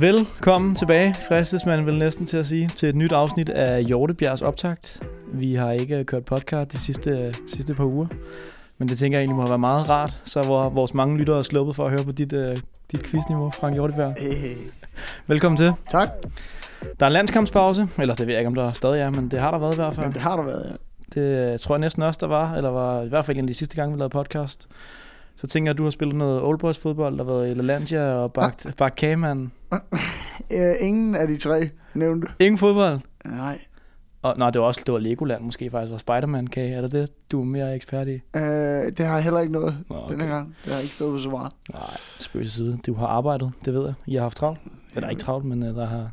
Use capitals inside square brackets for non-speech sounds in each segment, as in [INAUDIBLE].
Velkommen tilbage, fristes man vel næsten til at sige, til et nyt afsnit af Hjortebjergs optakt. Vi har ikke kørt podcast de sidste, sidste par uger, men det tænker jeg egentlig må have været meget rart, så hvor vores mange lyttere er sluppet for at høre på dit, uh, dit quizniveau, Frank Hjortebjerg. Hey. Velkommen til. Tak. Der er en landskampspause, eller det ved jeg ikke, om der stadig er, men det har der været i hvert fald. Ja, det har der været, ja. Det tror jeg næsten også, der var, eller var i hvert fald en af de sidste gange, vi lavede podcast. Så tænker jeg, at du har spillet noget Old Boys fodbold, der har været i LaLandia og bagt, bagt kagemand. [LAUGHS] Øh, ingen af de tre nævnte. Ingen fodbold? Nej. Og, nej, det var også det var Legoland måske faktisk, var Spider-Man-kage. Er det det, du er mere ekspert i? Øh, det har jeg heller ikke noget Nå, okay. denne gang. Det har ikke stået på så meget. Nej, spøg til side. Du har arbejdet, det ved jeg. I har haft travlt. Eller ikke travlt, men uh, der har...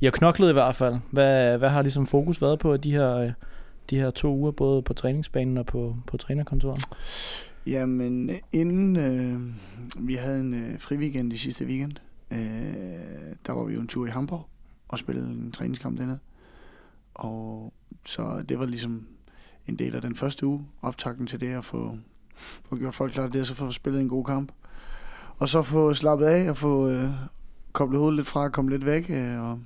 I har knoklet i hvert fald. Hvad, hvad har ligesom fokus været på de her, øh, de her to uger, både på træningsbanen og på, på trænerkontoret? Jamen, inden øh, vi havde en øh, fri weekend i sidste weekend, øh, der var vi jo en tur i Hamburg og spillede en træningskamp dernede. Og så det var ligesom en del af den første uge, optakten til det, at få, få gjort folk klar til det, og så få spillet en god kamp. Og så få slappet af og få øh, koblet hovedet lidt fra og komme lidt væk, øh, og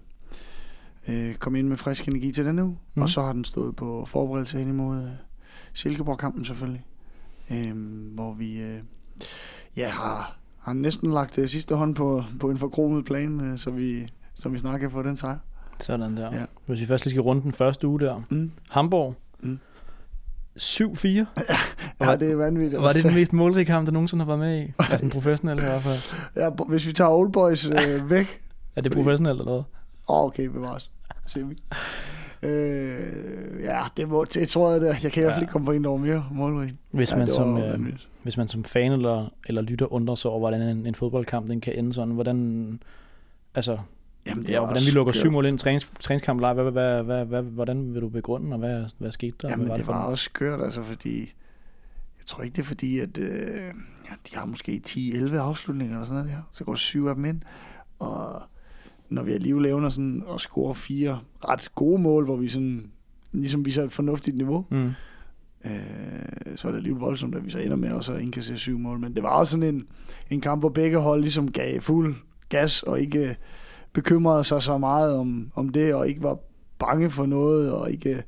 øh, komme ind med frisk energi til den. Mhm. Mm. Og så har den stået på forberedelse hen imod øh, Silkeborg-kampen selvfølgelig, øh, hvor vi øh, ja, har, har næsten lagt øh, sidste hånd på, på en forkromet plan, øh, så vi så vi snart kan få den sejr. Sådan der. Ja. Hvis vi først lige skal runde den første uge der. Mm. Hamburg. Mm. 7-4. [LAUGHS] Ja, det er vanvittigt. Var det den mest målrige kamp, der nogensinde har været med i? Altså en professionel i hvert fald. Ja, hvis vi tager Old Boys øh, væk. Er det professionelt eller hvad? Åh, okay, bevares. Semi. Øh, ja, det, må, det tror jeg, det er. Jeg kan i hvert fald Ja. ikke komme på en, var mere målrig. Hvis, ja, man det som, var øh, hvis man som fan eller, eller lytter undrer sig over, hvordan en, en fodboldkamp den kan ende sådan, hvordan, altså, Jamen, ja, var hvordan vi lukker skørt. syv mål ind i trænings, træningskamp live, hvad, hvad, hvad, hvad, hvordan vil du begrunde, og hvad, hvad skete der? Jamen, hvad det for var også skørt, altså, fordi... Jeg tror ikke, det er fordi, at øh, ja, de har måske 10-11 afslutninger eller sådan noget der. Så går syv af dem ind. Og når vi alligevel evner sådan at score fire ret gode mål, hvor vi sådan ligesom viser et fornuftigt niveau, Mm. øh, så er det alligevel voldsomt, at vi så ender med også at indkassere syv mål. Men det var også sådan en, en kamp, hvor begge hold ligesom gav fuld gas og ikke bekymrede sig så meget om, om det, og ikke var bange for noget, og ikke,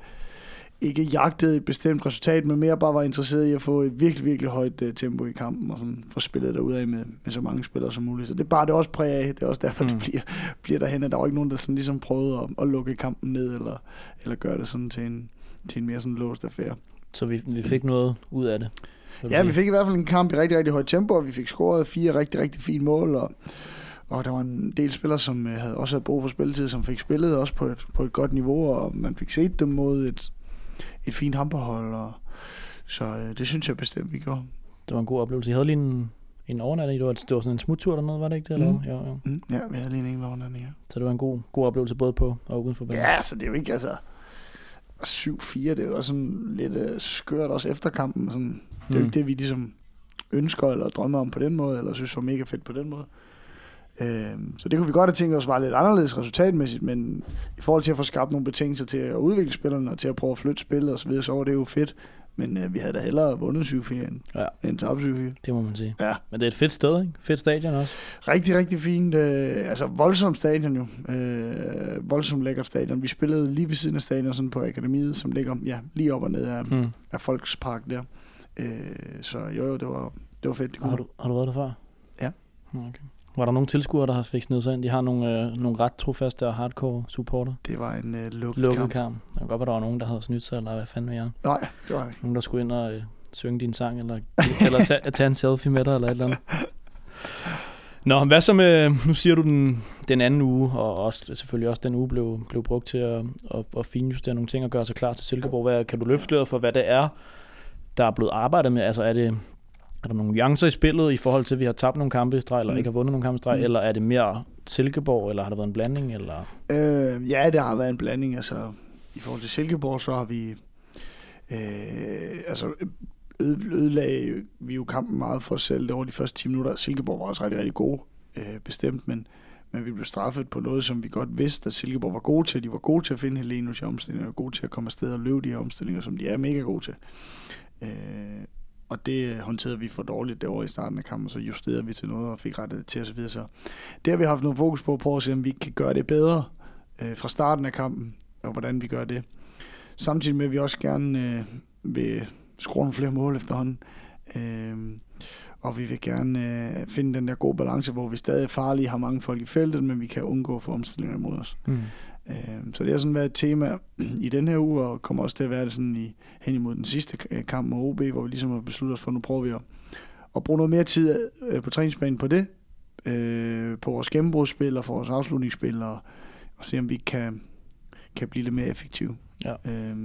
ikke jagtede et bestemt resultat, men mere bare var interesseret i at få et virkelig, virkelig højt uh, tempo i kampen, og sådan få spillet derud af med, med så mange spillere som muligt. Så det bare det også præg af. Det er også derfor, mm. Det bliver, bliver derhen, at der var ikke nogen, der sådan ligesom prøvede at, at lukke kampen ned, eller, eller gøre det sådan til en, til en mere sådan låst affære. Så vi, vi fik noget ud af det. Ja, vi fik i hvert fald en kamp i rigtig, rigtig højt tempo, og vi fik scoret fire rigtig, rigtig fine mål, og, og der var en del spillere, som øh, havde også havde brug for spilletid, som fik spillet også på et, på et godt niveau, og man fik set dem mod et, et fint hamperhold, og så øh, det synes jeg bestemt, vi gjorde. Det var en god oplevelse. I havde lige en, en overnatning. Det var, det var sådan en smuttur dernede, var det ikke det? Eller? Mm. Jo, jo. Mm, ja, vi havde lige en enkelt overnatning, ja. Så det var en god, god oplevelse både på og uden for banen. Ja, så det er jo ikke, altså... 7-4, det er jo også sådan lidt øh, skørt også efter kampen. Sådan, det er jo Mm. ikke det, vi ligesom ønsker eller drømmer om på den måde, eller synes var mega fedt på den måde. Øhm, så det kunne vi godt have tænkt os var lidt anderledes resultatmæssigt, men i forhold til at få skabt nogle betingelser til at udvikle spillerne og til at prøve at flytte spillet og så videre, så var det jo fedt. Men øh, vi havde da hellere vundet 7-4 end, Ja. end tabt 7-4. Det må man sige. Ja. Men det er et fedt sted, ikke? Fedt stadion også. Rigtig, rigtig fint. Øh, altså voldsomt stadion jo. Øh, voldsomt lækkert stadion. Vi spillede lige ved siden af stadion, sådan på akademiet, som ligger ja, lige op og ned af, Mm. af Folkspark der. Øh, så jo, jo, det var, det var fedt. Det Har kunne. du, har du været der før? Ja. Okay. Var der nogle tilskuere, der har fik snedet sig ind? De har nogle, øh, nogle ret trofaste og hardcore supporter. Det var en øh, lukket, Lukket kamp. kamp. Det kan godt være, der var nogen, der havde snydt sig, eller hvad fanden ved jeg. Nej, det var ikke. Nogen, der skulle ind og øh, synge din sang, eller, eller tage, [LAUGHS] tage en selfie med dig, eller et eller andet. [LAUGHS] Nå, hvad så med, nu siger du den, den anden uge, og også, selvfølgelig også den uge blev, blev brugt til at, at, at finjustere nogle ting og gøre sig klar til Silkeborg. Hvad, kan du løfte for, hvad det er, der er blevet arbejdet med? Altså er det, er der nogle nuancer i spillet i forhold til, at vi har tabt nogle kampe i streg, eller Mm. ikke har vundet nogle kampe i streg, Mm. eller er det mere Silkeborg, eller har der været en blanding? Eller? Øh, ja, det har været en blanding. Altså, I forhold til Silkeborg, så har vi... Øh, altså, øde- ødelagde vi jo kampen meget for os selv over de første 10 minutter. Silkeborg var også rigtig, rigtig god, øh, bestemt, men, men vi blev straffet på noget, som vi godt vidste, at Silkeborg var gode til. De var gode til at finde Helenius i omstillinger, og gode til at komme afsted og løbe de her omstillinger, som de er mega gode til. Øh, og det øh, håndterede vi for dårligt derovre i starten af kampen, så justerede vi til noget og fik rettet det til osv. Så det har vi haft noget fokus på, på at se, om vi kan gøre det bedre øh, fra starten af kampen, og hvordan vi gør det. Samtidig med, at vi også gerne øh, vil skrue nogle flere mål efterhånden. Øh, og vi vil gerne øh, finde den der gode balance, hvor vi stadig er farlige, har mange folk i feltet, men vi kan undgå at få omstillinger imod os. Mm. Øh, så det har sådan været et tema i den her uge, og kommer også til at være det sådan i, hen imod den sidste øh, kamp med OB, hvor vi ligesom har besluttet os for, at nu prøver vi at, at bruge noget mere tid øh, på træningsbanen på det, øh, på vores gennembrudsspil og for vores afslutningsspil, og, og se om vi kan, kan blive lidt mere effektive. Ja. Øh,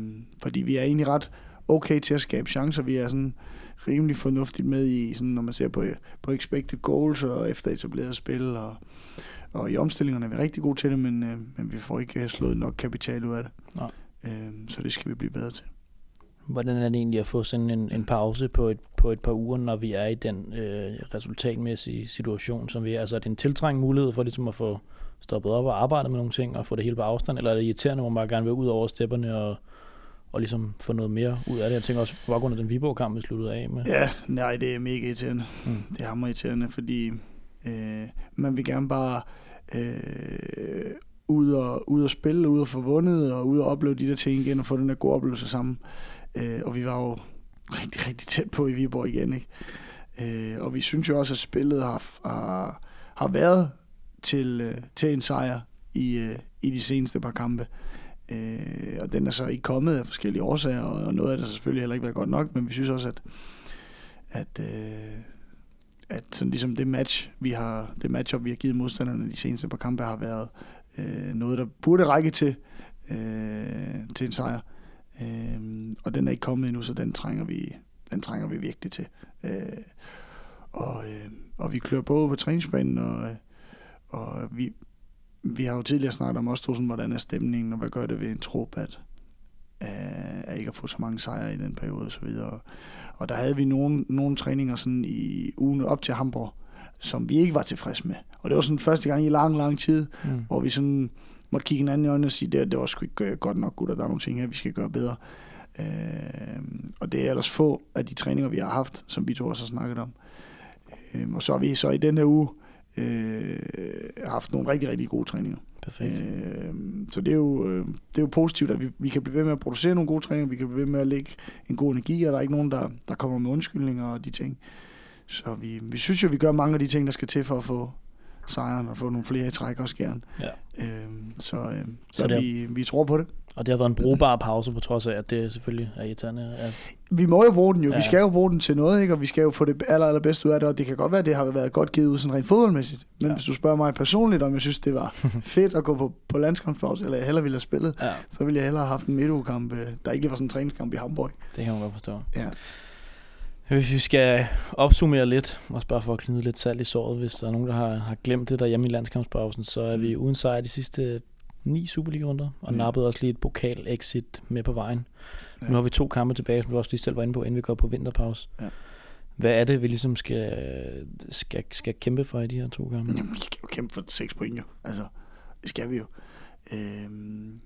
fordi vi er egentlig ret okay til at skabe chancer. Vi er sådan rimelig fornuftigt med i, sådan, når man ser på, på expected goals og efter etableret spil. Og, og i omstillingerne er vi rigtig gode til det, men, øh, men vi får ikke slået nok kapital ud af det. Ja. Øh, så det skal vi blive bedre til. Hvordan er det egentlig at få sådan en, en pause på et, på et par uger, når vi er i den øh, resultatmæssige situation, som vi er? Altså er det en tiltrængt mulighed for ligesom at få stoppet op og arbejdet med nogle ting og få det hele på afstand, eller er det irriterende, hvor man bare gerne vil ud over stepperne og, og ligesom få noget mere ud af det. Jeg tænker også, på baggrund af den Viborg-kamp, vi sluttede af med. Ja, nej, det er mega irriterende. Mm. Det er hammer irriterende, fordi øh, man vil gerne bare øh, ud, og, ud og spille, ud og få vundet, og ud og opleve de der ting igen, og få den der gode oplevelse sammen. Øh, og vi var jo rigtig, rigtig tæt på i Viborg igen, ikke? Øh, og vi synes jo også, at spillet har, har, har været til, øh, til en sejr i, øh, i de seneste par kampe. Øh, og den er så ikke kommet af forskellige årsager, og noget af det har selvfølgelig heller ikke været godt nok, men vi synes også, at, at, øh, at sådan ligesom det match, vi har, det matchup, vi har givet modstanderne de seneste par kampe, har været øh, noget, der burde række til, øh, til en sejr. Øh, og den er ikke kommet endnu, så den trænger vi, den trænger vi virkelig til. Øh, og, øh, og vi klør på på træningsbanen, og, øh, og vi, vi har jo tidligere snakket om også hvordan er stemningen, og hvad gør det ved en trup, at, at ikke at få så mange sejre i den periode og så videre. Og der havde vi nogle, nogle træninger sådan i ugen op til Hamburg, som vi ikke var tilfredse med. Og det var sådan første gang i lang, lang tid, mm. hvor vi sådan måtte kigge hinanden i øjnene og sige, det, det var sgu ikke godt nok, gutter, der er nogle ting her, vi skal gøre bedre. Øh, og det er ellers få af de træninger, vi har haft, som vi to også har snakket om. Øh, og så har vi så i den her uge øh, haft nogle rigtig, rigtig gode træninger. Perfekt. Øh, så det er, jo, øh, det er jo positivt, at vi, vi kan blive ved med at producere nogle gode træninger, vi kan blive ved med at lægge en god energi, og der er ikke nogen, der, der kommer med undskyldninger og de ting. Så vi, vi synes jo, vi gør mange af de ting, der skal til for at få sejren og få nogle flere i træk også gerne. Ja. Øh, så øh, så, så det, vi, vi tror på det. Og det har været en brugbar pause, på trods af, at det selvfølgelig er irriterende. At... Vi må jo bruge den jo. Ja. Vi skal jo bruge den til noget, ikke? og vi skal jo få det aller, allerbedste ud af det. Og det kan godt være, at det har været godt givet ud sådan rent fodboldmæssigt. Men ja. hvis du spørger mig personligt, om jeg synes, det var [LAUGHS] fedt at gå på, på landskampspause, eller jeg hellere ville have spillet, ja. så ville jeg hellere have haft en midtugkamp, øh, der ikke lige var sådan en træningskamp i Hamburg. Det kan man godt forstå. Ja. Hvis vi skal opsummere lidt, og spørge for at knyde lidt salt i såret, hvis der er nogen, der har, har glemt det hjemme i landskampspausen, så er vi mm. uden sejr de sidste ni Superliga-runder, og ja. nappede også lige et pokal-exit med på vejen. Ja. Nu har vi to kampe tilbage, som du også lige selv var inde på, inden vi går på vinterpause. Ja. Hvad er det, vi ligesom skal, skal, skal kæmpe for i de her to kampe? Jamen, vi skal jo kæmpe for seks point jo. Altså, det skal vi jo. Øhm,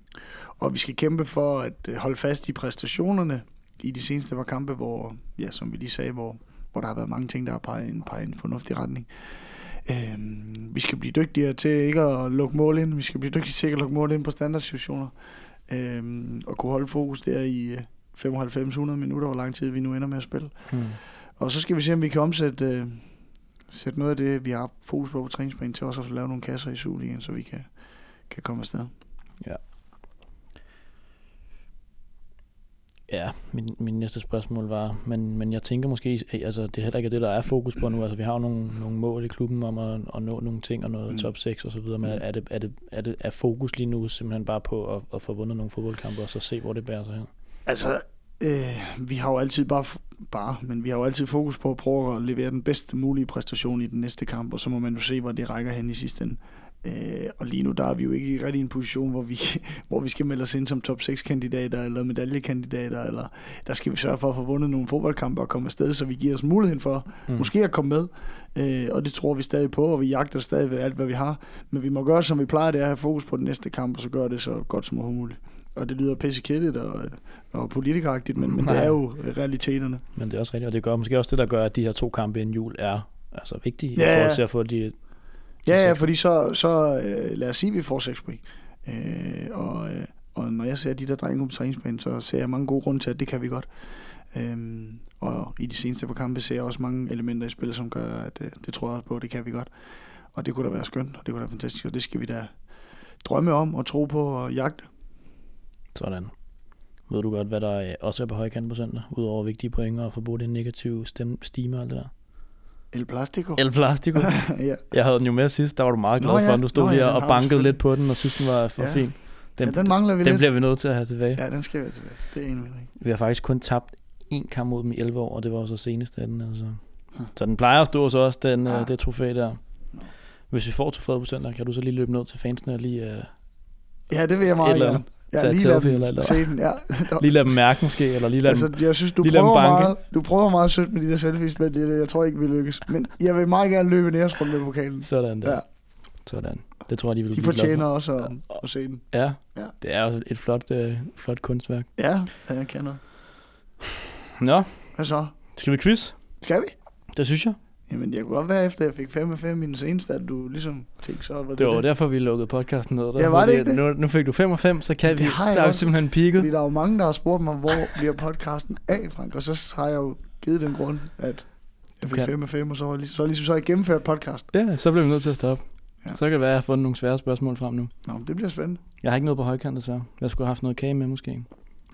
og vi skal kæmpe for at holde fast i præstationerne i de seneste par kampe, hvor, ja, som vi lige sagde, hvor, hvor der har været mange ting, der har peget en, peget en fornuftig retning. Øh, vi skal blive dygtigere til ikke at lukke mål ind. Vi skal blive dygtigere til at lukke mål ind på standardsituationer. Øh, og kunne holde fokus der i 95-100 øh, minutter, hvor lang tid vi nu ender med at spille. Hmm. Og så skal vi se, om vi kan omsætte øh, sætte noget af det, vi har fokus på på træningsbanen, til også at lave nogle kasser i Superligaen, så vi kan, kan komme afsted. Ja. Ja, min, min næste spørgsmål var, men, men jeg tænker måske, altså det er heller ikke det, der er fokus på nu. Altså vi har jo nogle, nogle mål i klubben om at, at nå nogle ting og noget mm. top 6 og så videre, men mm. er, det, er, det, er, det, er fokus lige nu simpelthen bare på at, at få vundet nogle fodboldkampe og så se, hvor det bærer sig hen? Altså, øh, vi har jo altid bare, bare, men vi har jo altid fokus på at prøve at levere den bedste mulige præstation i den næste kamp, og så må man jo se, hvor det rækker hen i sidste ende. Øh, og lige nu der er vi jo ikke rigtig i en position, hvor vi, [LAUGHS] hvor vi skal melde os ind som top 6-kandidater eller medaljekandidater. Eller, der skal vi sørge for at få vundet nogle fodboldkampe og komme afsted, så vi giver os muligheden for mm. måske at komme med. Øh, og det tror vi stadig på, og vi jagter stadig ved alt, hvad vi har. Men vi må gøre, som vi plejer, det er at have fokus på den næste kamp, og så gøre det så godt som overhovedet. og det lyder pisse kedeligt og, og politikeragtigt, men, men det er jo realiteterne. Men det er også rigtigt, og det gør måske også det, der gør, at de her to kampe inden jul er altså vigtige Ja, i forhold til at få de... Ja, ja, seks fordi så, så øh, lad os sige, at vi får 6 point. Øh, og, øh, og når jeg ser de der drenge på træningsbanen, så ser jeg mange gode grunde til, at det kan vi godt. Øhm, og i de seneste par kampe ser jeg også mange elementer i spillet, som gør, at øh, det tror jeg på, at det kan vi godt. Og det kunne da være skønt, og det kunne da være fantastisk, og det skal vi da drømme om og tro på og jagte. Sådan. Ved du godt, hvad der øh, også er på højkant på søndag, udover vigtige point og få det negative stem, stime og alt det der? El Plastico. El Plastico. [LAUGHS] ja. Jeg havde den jo med sidst, der var du meget glad Nå for ja, den. Du stod nå lige ja, og bankede lidt på den, og synes, den var for Ja. fin. Den, ja, den mangler vi den lidt. bliver vi nødt til at have tilbage. Ja, den skal være tilbage. Det er enig. Vi har faktisk kun tabt én kamp mod dem i 11 år, og det var så senest af den. Altså. Hm. Så den plejer at stå hos os, den, Ja. ja. det trofæ der. Nå. Hvis vi får til fred på søndag, kan du så lige løbe ned til fansene og lige, uh, Ja, det vil jeg Et meget gerne. Ja, et lige lad dem eller se den. Ja. [LAUGHS] lige lade dem mærke måske, eller lige lade altså, jeg synes, du lige lad prøver, meget, du prøver meget sødt med de der selfies, men det, jeg tror ikke, vi lykkes. Men jeg vil meget gerne løbe en æresrunde med pokalen. Sådan der. Ja. Ja. Sådan. Det tror jeg, de vil De fortjener for. også at, at se den. Ja. Ja. det er jo et flot, øh, flot kunstværk. Ja, ja, jeg noget. Nå, Hvad så? skal vi quiz? Skal vi? Det synes jeg. Jamen, jeg kunne godt være, efter jeg fik 5 af 5 i den seneste, at du ligesom tænkte, så var det Det var derfor, vi lukkede podcasten ned. Ja, var det ikke det? Nu, nu fik du 5 og 5, så kan Det vi. Så er vi simpelthen peaked. Fordi der er jo mange, der har spurgt mig, hvor bliver podcasten af, Frank? Og så har jeg jo givet den grund, at jeg fik kan. 5 af 5, og så var ligesom, så, ligesom, så jeg gennemført podcast. Ja, så bliver vi nødt til at stoppe. Ja. Så kan det være, at jeg har fundet nogle svære spørgsmål frem nu. Nå, det bliver spændende. Jeg har ikke noget på højkant, desværre. Jeg skulle have haft noget kage med, måske.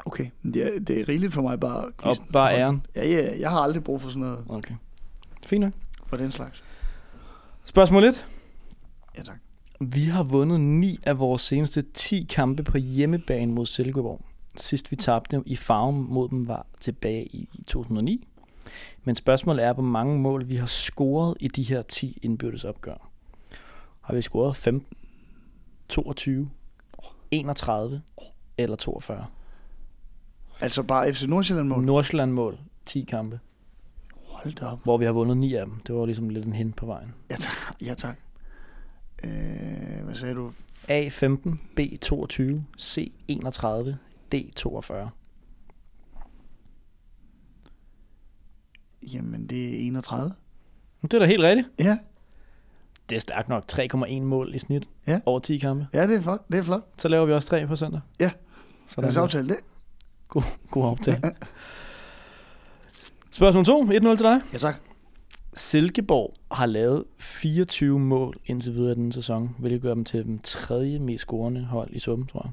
Okay, det er, det er rigeligt for mig bare. Og bare æren. Ja, ja, ja, jeg har aldrig brug for sådan noget, Okay. Fint nok. For den slags. Spørgsmål 1. Ja, tak. Vi har vundet 9 af vores seneste 10 kampe på hjemmebane mod Silkeborg. Sidst vi tabte i farven mod dem var tilbage i 2009. Men spørgsmålet er, hvor mange mål vi har scoret i de her 10 indbyrdes opgør. Har vi scoret 15, 22, 31 eller 42? Altså bare FC Nordsjælland mål. Nordsjælland mål, 10 kampe, Hold da op. hvor vi har vundet 9 af dem. Det var ligesom lidt en hint på vejen. Ja, tak. Ja, tak. Øh, hvad sagde du? A15, B22, C31, D42. Jamen, det er 31. Det er da helt rigtigt. Ja, Det er stærkt nok. 3,1 mål i snit Ja. over 10 kampe. ja det er flot. Det er flot. Så laver vi også 3 på søndag. Ja. Så Lad os aftale det. god aftale. Spørgsmål 2. 1-0 til dig. Ja, tak. Silkeborg har lavet 24 mål indtil videre i den sæson, hvilket gør dem til den tredje mest scorende hold i summen, tror jeg.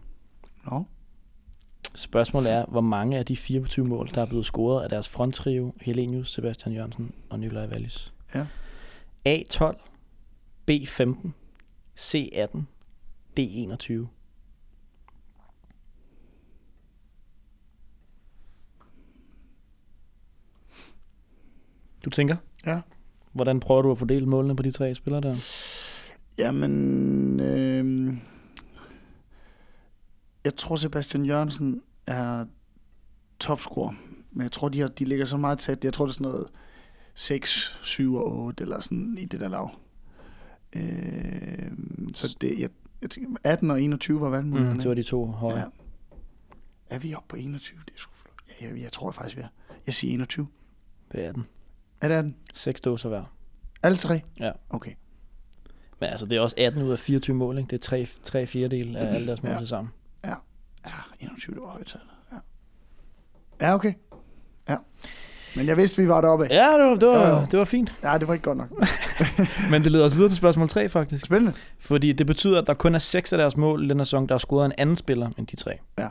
Nå. Spørgsmålet er, hvor mange af de 24 mål, der er blevet scoret af deres fronttrio, Helenius, Sebastian Jørgensen og Nikolaj Wallis. Ja. A12, B15, C18, D21. du tænker? Ja. Hvordan prøver du at fordele målene på de tre spillere der? Jamen, øh, jeg tror Sebastian Jørgensen er topscorer, men jeg tror, de, har, de ligger så meget tæt. Jeg tror, det er sådan noget 6, 7 og 8, eller sådan i det der lav. Øh, så det, jeg, jeg tænker, 18 og 21 var valgmulighederne. Mm, det var de to høje. Ja. Er vi oppe på 21? Det er sgu. Ja, jeg, jeg tror faktisk, vi er. Jeg siger 21. Det er den. Ja, det er den. Seks dåser hver. Alle tre? Ja. Okay. Men altså, det er også 18 ud af 24 mål, ikke? Det er tre, tre fjerdedel af alle deres mål ja. sammen. Ja. Ja, 21, det var højt Ja. Ja, okay. Ja. Men jeg vidste, vi var deroppe. Ja, det var, det var, ja, det var fint. Ja, det var ikke godt nok. [LAUGHS] Men det leder os videre til spørgsmål 3, faktisk. Spændende. Fordi det betyder, at der kun er seks af deres mål i den sæson, der har scoret en anden spiller end de tre. Ja.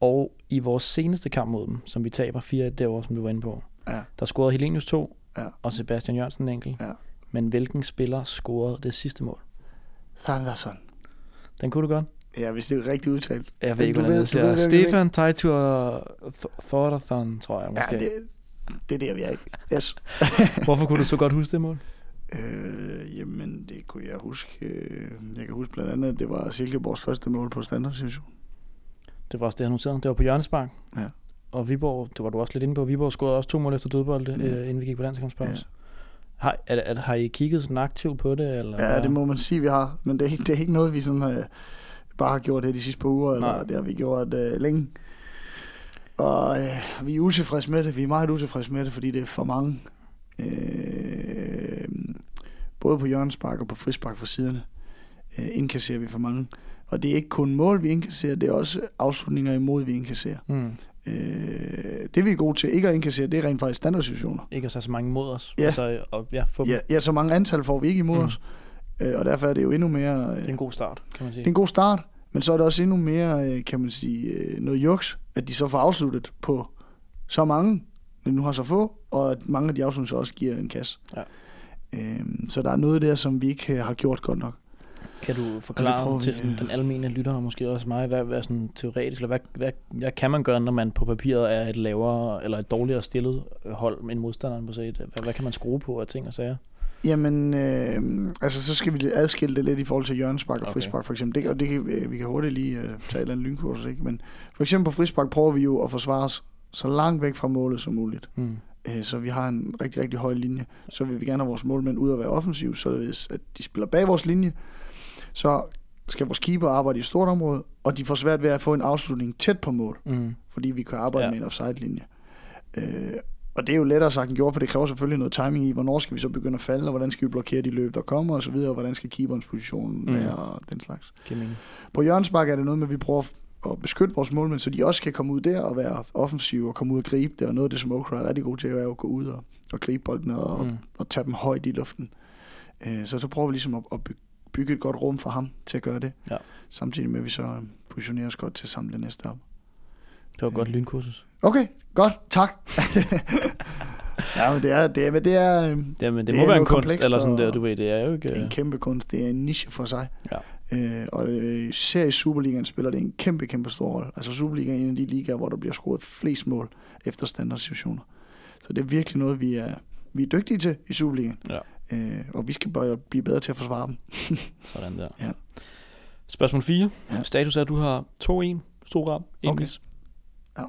Og i vores seneste kamp mod dem, som vi taber 4 derovre, som du var inde på, Ja. der scorede Helenius 2, Ja. og Sebastian Jørgensen en enkelt. Ja. Men hvilken spiller scorede det sidste mål? Thunderson. Den kunne du godt. Ja, hvis det er rigtigt udtalt. Jeg ved ikke, hvordan ved- det du ved, ser. hvem det er, Stefan Teitur Forderthon, tror jeg måske. Ja, det, det er der, vi er ikke. Yes. [LAUGHS] Hvorfor kunne du så godt huske det mål? Øh, jamen, det kunne jeg huske. Øh, Jeg kan huske blandt andet, at det var Silkeborgs første mål på standardsituation. Det var også det, jeg noterede. Det var på hjørnespark. Ja. Og Viborg, det var du også lidt inde på, Viborg scorede også to mål efter dødbold, Ja. ja. inden vi gik på landskampspause. Ja. Har, er, er, har I kigget sådan aktivt på det? Eller Ja, hvad? det må man sige, vi har. Men det er, ikke- det er ikke noget, vi sådan, øh, bare har gjort det de sidste par uger, eller Nej. det har vi gjort øh, længe. Og øh, vi er utilfredse med det. Vi er meget utilfredse med det, fordi det er for mange. Øh, både på hjørnespark og på frispark fra siderne øh, indkasserer vi for mange. Og det er ikke kun mål, vi indkasserer, det er også afslutninger imod, vi indkasserer. Mm. Øh, det vi er gode til ikke at indkassere, det er rent faktisk standardsituationer. Ikke at tage så mange mod os. Ja. Altså, og, ja, få. Ja, ja, så mange antal får vi ikke imod Mm. os. Øh, og derfor er det jo endnu mere... Øh, Det er en god start, kan man sige. det er en god start, men så er det også endnu mere, øh, kan man sige, øh, noget juks, at de så får afsluttet på så mange, men nu har så få, og at mange af de afslutninger så også giver en kasse. Ja. Øhm, så der er noget der, som vi ikke øh, har gjort godt nok. Kan du forklare vi, til sådan, øh. den almene lytter, og måske også mig, hvad, hvad sådan teoretisk, eller hvad, hvad, hvad kan man gøre, når man på papiret er et lavere, eller et dårligere stillet hold end modstanderen på set? Hvad, hvad kan man skrue på af ting og sager? Jamen, øh, altså så skal vi adskille det lidt i forhold til hjørnespark og Okay. frispark for eksempel. Det, og det kan, øh, vi kan hurtigt lige øh, tage et eller andet lynkursus, ikke? Men for eksempel på frispark prøver vi jo at forsvare os så langt væk fra målet som muligt. Mm. Øh, så vi har en rigtig, rigtig høj linje. Så vil vi gerne have vores målmænd ud og være offensiv, således at de spiller bag vores linje. Så skal vores keeper arbejde i et stort område, og de får svært ved at få en afslutning tæt på mål, Mm. fordi vi kan arbejde Ja. med en offside-linje. Øh, og det er jo lettere sagt end gjort, for det kræver selvfølgelig noget timing i, hvornår skal vi så begynde at falde, og hvordan skal vi blokere de løb, der kommer, og så videre, og hvordan skal keeperens position Mm. være, og den slags. På hjørnespark er det noget med, at vi prøver at beskytte vores målmænd, så de også kan komme ud der og være offensive og komme ud og gribe det, og noget af det, som Okra er rigtig god til, er at gå ud og, og gribe bolden og, Mm. mm. og tage dem højt i luften. Øh, Så så prøver vi ligesom at, at by- bygge et godt rum for ham til at gøre det, Ja. samtidig med, at vi så øh, positionerer os godt til at samle det næste op. Det var et godt lynkursus. Okay, godt, tak. [LAUGHS] ja, men det er, det er, men det er, øh, Jamen, det, Det det er må være en kunst, eller sådan der, du ved, det er jo ikke... det er en kæmpe kunst, det er en niche for sig. Ja. Øh, og øh, især i Superligaen spiller det en kæmpe, kæmpe stor rolle. Altså Superligaen er en af de ligaer, hvor der bliver scoret flest mål efter standardsituationer. Så det er virkelig noget, vi er, vi er dygtige til i Superligaen. Ja. Øh, og vi skal bare blive bedre til at forsvare dem. [LAUGHS] Sådan der. Ja. Spørgsmål 4. Ja. Status er, at du har 2-1, Storam, Ingles. Ja.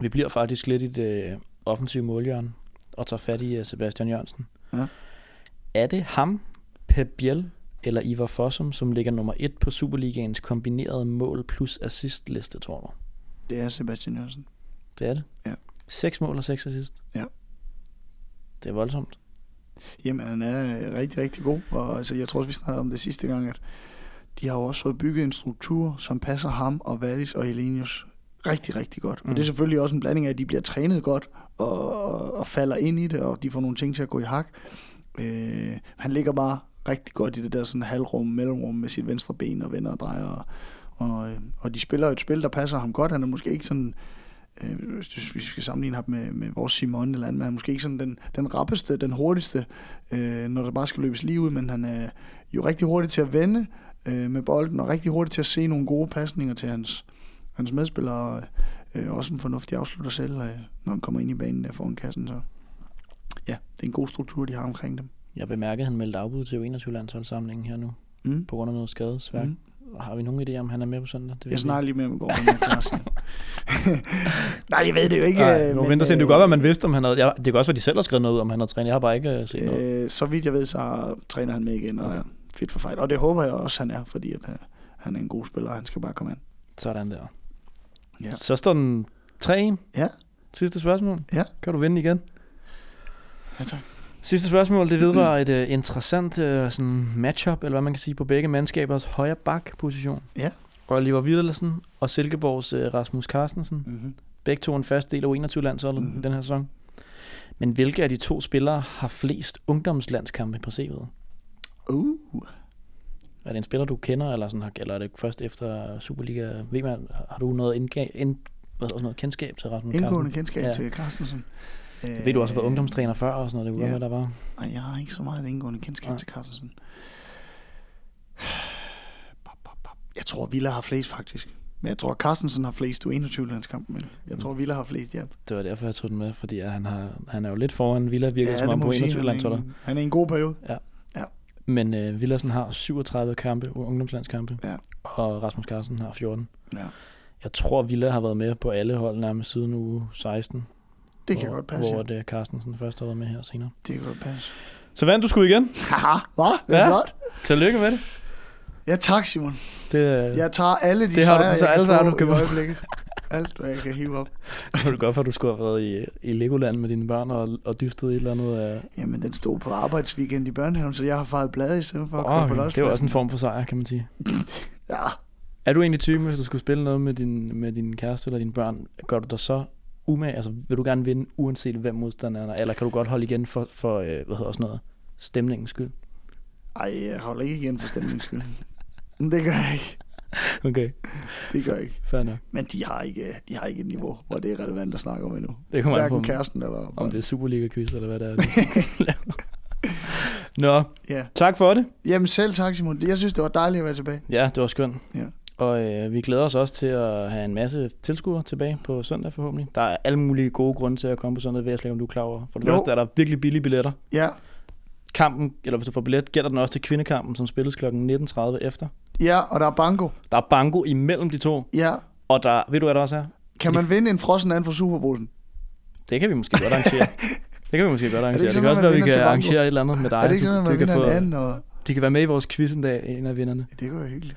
Vi bliver faktisk lidt i det øh, offensive målhjørne og tager fat i øh, Sebastian Jørgensen. Ja. Er det ham, Pep Biel eller Ivar Fossum, som ligger nummer 1 på Superligaens kombinerede mål plus assist liste, tror du? Det er Sebastian Jørgensen. Det er det? Ja. 6 mål og 6 assist? Ja. Det er voldsomt. Jamen, han er øh, rigtig, rigtig god. Og altså, jeg tror også, vi snakkede om det sidste gang, at de har jo også fået bygget en struktur, som passer ham og Wallis og Helenius rigtig, rigtig godt. Mm. Mm. Og det er selvfølgelig også en blanding af, at de bliver trænet godt og, og, og falder ind i det, og de får nogle ting til at gå i hak. Øh, han ligger bare rigtig godt i det der sådan halvrum, mellemrum med sit venstre ben og vender og drejer. Og, og, øh, og de spiller et spil, der passer ham godt. Han er måske ikke sådan øh, hvis vi skal sammenligne ham med, med vores Simon eller andet, men han er måske ikke sådan den, den rappeste, den hurtigste, øh, når der bare skal løbes lige ud, men han er jo rigtig hurtig til at vende øh, med bolden, og rigtig hurtig til at se nogle gode pasninger til hans, hans medspillere, og øh, også en fornuftig afslutter selv, øh, når han kommer ind i banen der foran kassen. Så ja, det er en god struktur, de har omkring dem. Jeg bemærkede, at han meldte afbud til U21-landsholdssamlingen her nu, Mm. på grund af noget skadesværk. Mm. Har vi nogen idé om, han er med på søndag? Det Jeg snakker lige med ham i går, [LAUGHS] jeg. [LAUGHS] Nej, jeg ved det jo ikke. Nej, øh, nu men, venter sen. Det øh, kan godt være, man vidste, om han havde... Ja, det kan også være, de selv har skrevet noget ud, om han har trænet. Jeg har bare ikke øh, set noget. Øh, så vidt jeg ved, så træner han med igen og Okay. er fit for fight. Og det håber jeg også, han er, fordi at, uh, han er en god spiller, og han skal bare komme an. Sådan der. Ja. Så står den 3-1. Ja. Sidste spørgsmål. Ja. Kan du vinde igen? Ja, tak. Sidste spørgsmål, det vedrører et uh, interessant uh, sådan matchup, eller hvad man kan sige, på begge mandskabers højre bak-position. Ja. Oliver Wirtelsen og Silkeborgs uh, Rasmus Carstensen. Mm-hmm. Begge to en fast del af U21-landsholdet Mhm. mm. i den her sæson. Men hvilke af de to spillere har flest ungdomslandskampe på CV'et? Uh. Er det en spiller, du kender, eller, sådan, eller er det først efter Superliga? Ved man, har du noget, indga- ind, hvad noget kendskab til Rasmus Indgående Carstensen? kendskab ja. til Carstensen. Det ved du også har været ungdomstræner før og sådan noget. Det ja. være, der var. Nej, jeg har ikke så meget indgående kendskab Nej. til Carstensen. Jeg tror, Villa har flest faktisk. Men jeg tror, Carstensen har flest U21-landskamp, men jeg Mm. tror, Villa har flest hjælp. Det var derfor, jeg tog den med, fordi han, har, han er jo lidt foran Villa, virker ja, som om på vi sige. Han er 21-landsholdet. en- Han er i en god periode. Men øh, Villersen har 37 kampe, ungdomslandskampe, Ja. og Rasmus Carsten har 14. Ja. Jeg tror, Villa har været med på alle hold nærmest siden uge 16. Det kan hvor, godt passe. Hvor ja. det Carstensen først har været med her senere. Det kan godt passe. Så vandt du sgu igen. Haha, hvad? Det er Ja. flot. Tillykke med det. Ja, tak Simon. Det, øh, Jeg tager alle de Det har du- så jeg alle kan sejre, få du kan i øjeblikket. Alt, hvad jeg kan hive op. det var det godt, for at du skulle have været i, i Legoland med dine børn og, og dystet et eller andet. Øh, Jamen, den stod på arbejdsweekend i børnehaven, så jeg har faret blade i stedet for at komme på okay. lodspladsen. Det er også en form for sejr, kan man sige. [LAUGHS] Ja, Er du egentlig typen, hvis du skulle spille noget med din, med din kæreste eller dine børn, gør du dig så umage? Altså, vil du gerne vinde, uanset hvem modstanderen er? Eller kan du godt holde igen for, for øh, hvad hedder sådan noget, stemningens skyld? ej, jeg holder ikke igen for stemningens skyld. Men det gør jeg ikke. Okay, Det gør jeg ikke. fair nok. Men de har ikke, de har ikke et niveau, hvor det er relevant at snakke om endnu. Det kommer an på, Hverken kæresten eller... om det er Superliga-quiz, eller hvad det er. [LAUGHS] Nå, Ja. tak for det. Jamen selv tak, Simon. Jeg synes, det var dejligt at være tilbage. Ja, det var skønt. Ja. Og øh, vi glæder os også til at have en masse tilskuere tilbage på søndag forhåbentlig. Der er alle mulige gode grunde til at komme på søndag. Det ved jeg slet ikke, om du er klar over. For det Jo. første er der virkelig billige billetter. Ja, Kampen, eller hvis du får billet, gælder den også til kvindekampen, som spilles kl. 19.30 efter. ja, og der er banko. Der er banko imellem de to, Ja. og der, ved du hvad der også er? Kan man vinde en frossen anden for Superbrusen? Det kan vi måske godt arrangere. [LAUGHS] det kan vi måske godt arrangere. Det, sådan, kan også man være, vi vinder kan arrangere et eller andet med dig. er det ikke så sådan, at man kan vinder få, en anden? Og... de kan være med i vores quiz en dag, en af vinderne. Det kunne være hyggeligt.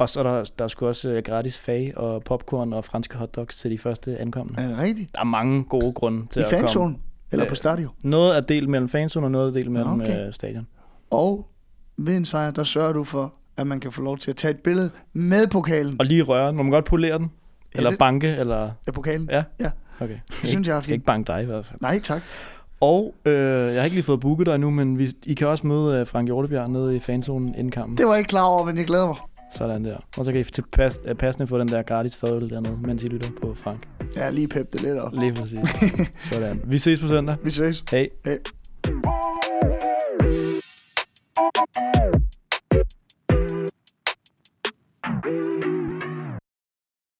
Og så er der, der er sgu også øh, gratis fag og popcorn og franske hotdogs til de første ankommende. Er det rigtigt? Der er mange gode grunde til I at komme. fanzonen? Eller Øh, på stadion? Noget er delt mellem fanzone, og noget er delt mellem Okay. øh, stadion. Og ved en sejr, der sørger du for, at man kan få lov til at tage et billede med pokalen. Og lige røre den. Må man godt polere den? Ja, Eller det- banke? Eller... Ja, pokalen. Ja? Ja. Okay. Det synes jeg er skal ikke banke dig i hvert fald. Nej, tak. Og øh, jeg har ikke lige fået booket dig endnu, men vi, I kan også møde øh, Frank Hjortebjerg nede i fanzonen inden kampen. Det var jeg ikke klar over, men jeg glæder mig. Sådan der. Og så kan I tilpas, øh, passende få den der gratis fadøl dernede, mens I lytter på Frank. Ja, lige pep det lidt op. Lige præcis. [LAUGHS] Sådan. Vi ses på søndag. Vi ses. Hej. Hey. hey.